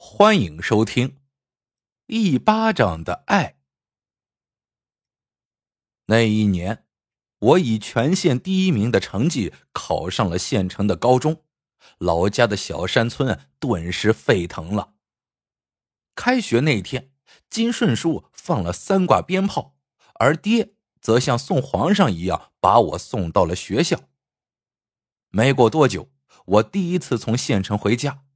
欢迎收听《一巴掌的爱》。那一年，我以全县第一名的成绩考上了县城的高中，老家的小山村顿时沸腾了。开学那天，金顺树放了三挂鞭炮，而爹则像送皇上一样把我送到了学校。没过多久，我第一次从县城回家。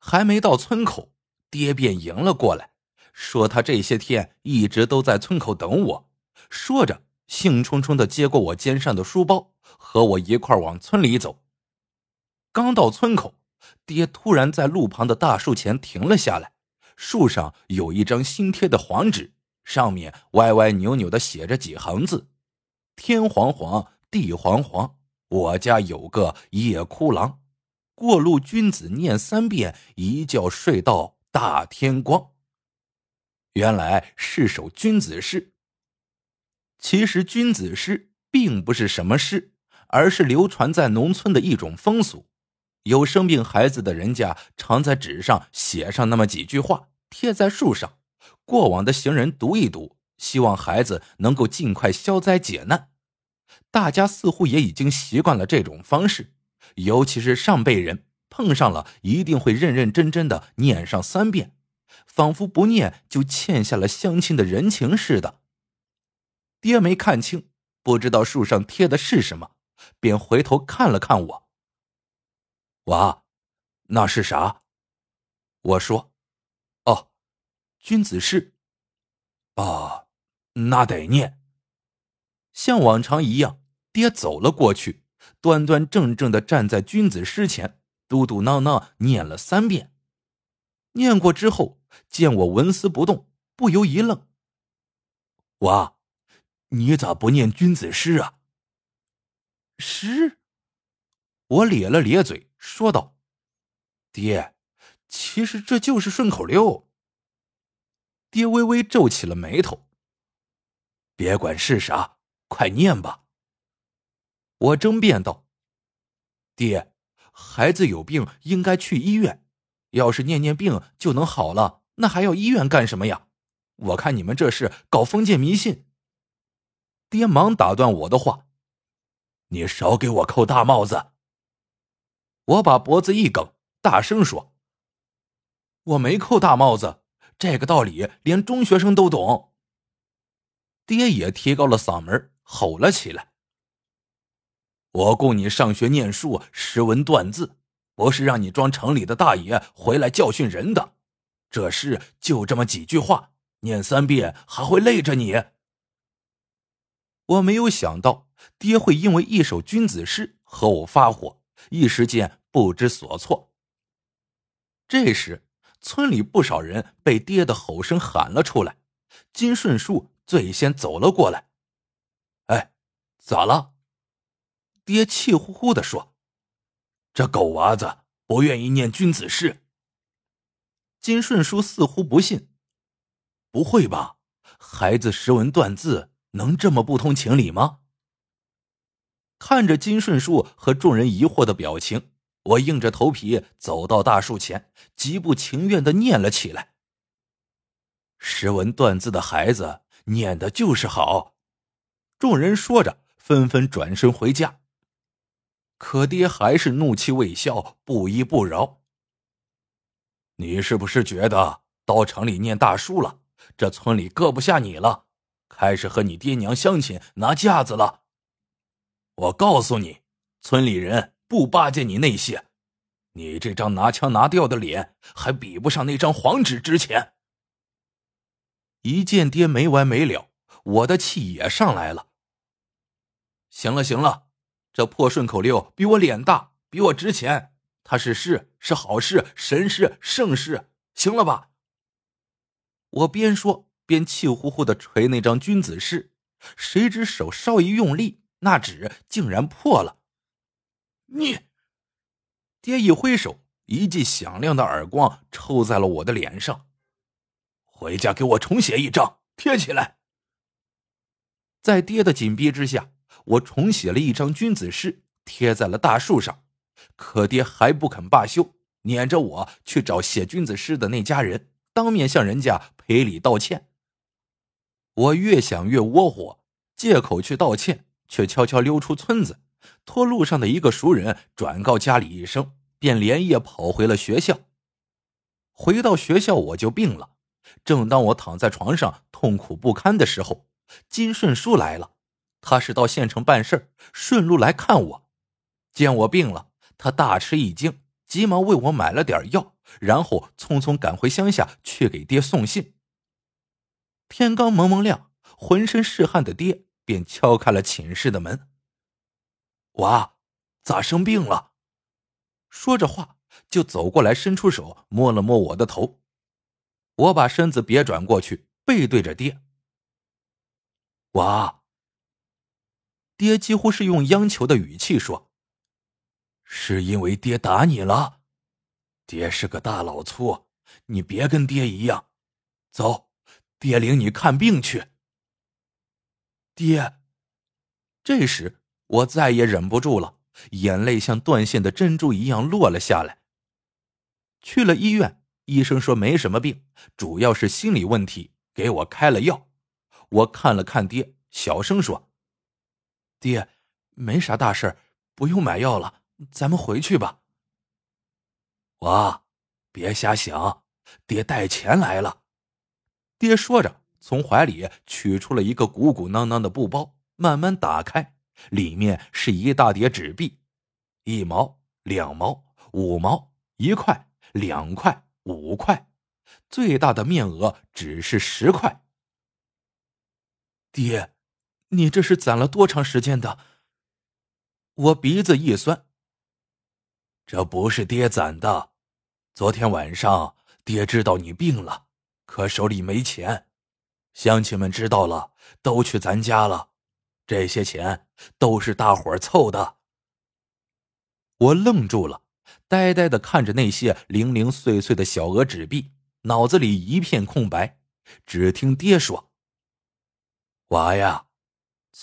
还没到村口，爹便迎了过来，说他这些天一直都在村口等我。说着，兴冲冲的接过我肩上的书包，和我一块往村里走。刚到村口，爹突然在路旁的大树前停了下来，树上有一张新贴的黄纸，上面歪歪扭扭的写着几行字：“天黄黄，地黄黄，我家有个夜哭郎。”过路君子念三遍，一觉睡到大天光。原来是首君子诗。其实君子诗并不是什么诗，而是流传在农村的一种风俗。有生病孩子的人家，常在纸上写上那么几句话，贴在树上，过往的行人读一读，希望孩子能够尽快消灾解难。大家似乎也已经习惯了这种方式。尤其是上辈人碰上了，一定会认认真真的念上三遍，仿佛不念就欠下了乡亲的人情似的。爹没看清，不知道树上贴的是什么，便回头看了看我。娃，那是啥？我说：“哦，君子诗。”哦，那得念。像往常一样，爹走了过去。端端正正的站在君子尸前，嘟嘟囔囔念了三遍。念过之后，见我纹丝不动，不由一愣：“娃，你咋不念君子诗啊？”诗？我咧了咧嘴，说道：“爹，其实这就是顺口溜。”爹微微皱起了眉头：“别管是啥，快念吧。”我争辩道：“爹，孩子有病应该去医院，要是念念病就能好了，那还要医院干什么呀？我看你们这是搞封建迷信。”爹忙打断我的话：“你少给我扣大帽子！”我把脖子一梗，大声说：“我没扣大帽子，这个道理连中学生都懂。”爹也提高了嗓门，吼了起来。我供你上学念书、识文断字，不是让你装城里的大爷回来教训人的。这诗就这么几句话，念三遍还会累着你。我没有想到爹会因为一首君子诗和我发火，一时间不知所措。这时，村里不少人被爹的吼声喊了出来。金顺树最先走了过来。哎，咋了？爹气呼呼的说：“这狗娃子不愿意念君子诗。”金顺叔似乎不信：“不会吧？孩子识文断字能这么不通情理吗？”看着金顺叔和众人疑惑的表情，我硬着头皮走到大树前，极不情愿的念了起来：“识文断字的孩子念的就是好。”众人说着，纷纷转身回家。可爹还是怒气未消，不依不饶。你是不是觉得到城里念大书了，这村里搁不下你了，开始和你爹娘乡亲拿架子了？我告诉你，村里人不巴结你那些，你这张拿腔拿调的脸还比不上那张黄纸值钱。一见爹没完没了，我的气也上来了。行了，行了。这破顺口溜比我脸大，比我值钱。它是诗，是好事，神诗，圣诗，行了吧？我边说边气呼呼的捶那张君子诗，谁知手稍一用力，那纸竟然破了。你，爹一挥手，一记响亮的耳光抽在了我的脸上。回家给我重写一张，贴起来。在爹的紧逼之下。我重写了一张君子诗，贴在了大树上，可爹还不肯罢休，撵着我去找写君子诗的那家人，当面向人家赔礼道歉。我越想越窝火，借口去道歉，却悄悄溜出村子，托路上的一个熟人转告家里一声，便连夜跑回了学校。回到学校，我就病了。正当我躺在床上痛苦不堪的时候，金顺叔来了。他是到县城办事顺路来看我。见我病了，他大吃一惊，急忙为我买了点药，然后匆匆赶回乡下去给爹送信。天刚蒙蒙亮，浑身是汗的爹便敲开了寝室的门。娃，咋生病了？说着话。就走过来，伸出手摸了摸我的头。我把身子别转过去，背对着爹。娃，爹几乎是用央求的语气说：“是因为爹打你了？爹是个大老粗，你别跟爹一样。走，爹领你看病去。”爹，这时我再也忍不住了，眼泪像断线的珍珠一样落了下来。去了医院，医生说没什么病，主要是心理问题，给我开了药。我看了看爹，小声说：“爹，没啥大事不用买药了，咱们回去吧。”娃，别瞎想，爹带钱来了。爹说着，从怀里取出了一个鼓鼓囊囊的布包，慢慢打开，里面是一大叠纸币，一毛、两毛、五毛、一块。两块、五块，最大的面额只是十块。爹，你这是攒了多长时间的？我鼻子一酸。这不是爹攒的，昨天晚上爹知道你病了，可手里没钱，乡亲们知道了都去咱家了，这些钱都是大伙凑的。我愣住了。呆呆的看着那些零零碎碎的小额纸币，脑子里一片空白。只听爹说：“娃呀，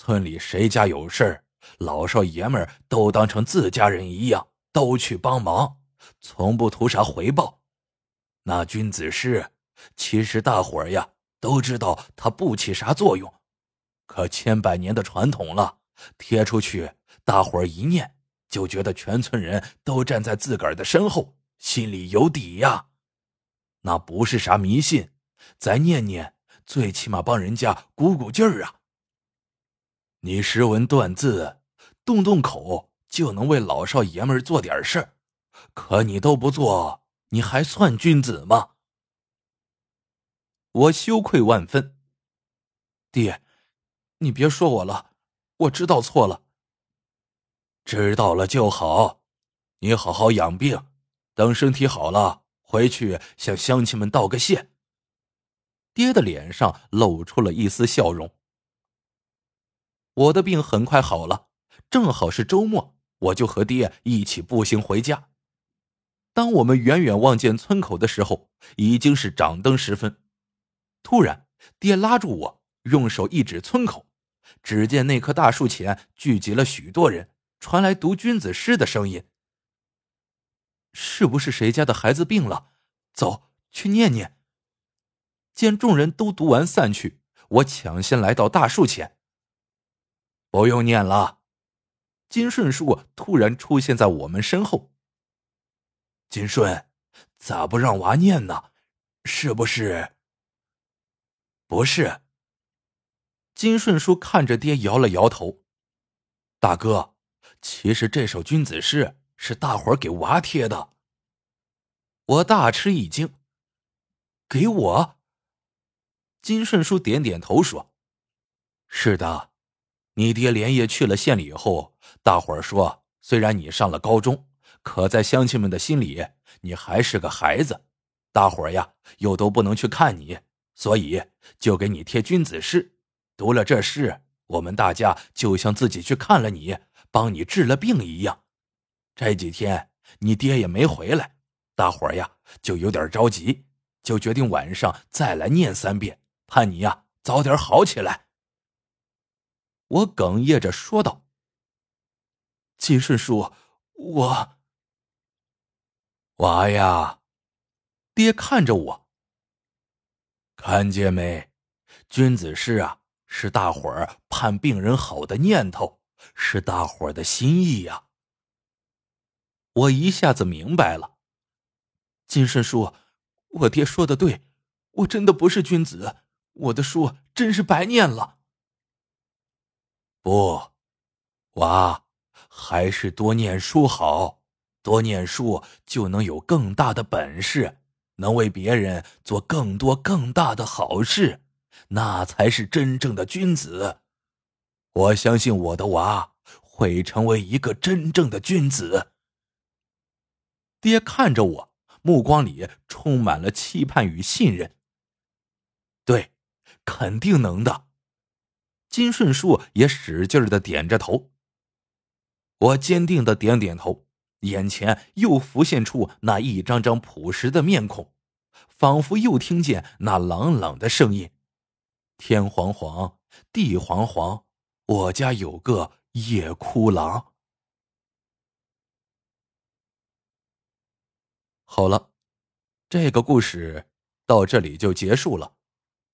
村里谁家有事儿，老少爷们都当成自家人一样，都去帮忙，从不图啥回报。那君子诗，其实大伙儿呀都知道它不起啥作用，可千百年的传统了，贴出去，大伙儿一念。”就觉得全村人都站在自个儿的身后，心里有底呀。那不是啥迷信，咱念念，最起码帮人家鼓鼓劲儿啊。你识文断字，动动口就能为老少爷们做点事儿，可你都不做，你还算君子吗？我羞愧万分。爹，你别说我了，我知道错了。知道了就好，你好好养病，等身体好了，回去向乡亲们道个谢。爹的脸上露出了一丝笑容。我的病很快好了，正好是周末，我就和爹一起步行回家。当我们远远望见村口的时候，已经是掌灯时分。突然，爹拉住我，用手一指村口，只见那棵大树前聚集了许多人。传来读君子诗的声音，是不是谁家的孩子病了？走去念念。见众人都读完散去，我抢先来到大树前。不用念了，金顺叔突然出现在我们身后。金顺，咋不让娃念呢？是不是？不是。金顺叔看着爹，摇了摇头。大哥。其实这首君子诗是大伙给娃贴的。我大吃一惊，给我。金顺叔点点头说：“是的，你爹连夜去了县里以后，大伙儿说，虽然你上了高中，可在乡亲们的心里，你还是个孩子。大伙儿呀，又都不能去看你，所以就给你贴君子诗。读了这诗，我们大家就像自己去看了你。”帮你治了病一样，这几天你爹也没回来，大伙儿呀就有点着急，就决定晚上再来念三遍，盼你呀早点好起来。我哽咽着说道：“金顺叔，我……”娃呀，爹看着我，看见没？君子师啊，是大伙儿盼病人好的念头，是大伙儿的心意呀。我一下子明白了，金顺叔，我爹说的对，我真的不是君子，我的书真是白念了。不，娃，还是多念书好。多念书就能有更大的本事，能为别人做更多更大的好事，那才是真正的君子。我相信我的娃会成为一个真正的君子。爹看着我，目光里充满了期盼与信任。对，肯定能的。金顺树也使劲的点着头。我坚定的点点头。眼前又浮现出那一张张朴实的面孔，仿佛又听见那朗朗的声音：“天黄黄，地黄黄，我家有个夜哭郎。”好了，这个故事到这里就结束了。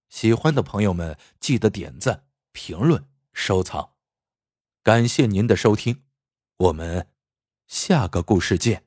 喜欢的朋友们记得点赞、评论、收藏，感谢您的收听，我们。下个故事见。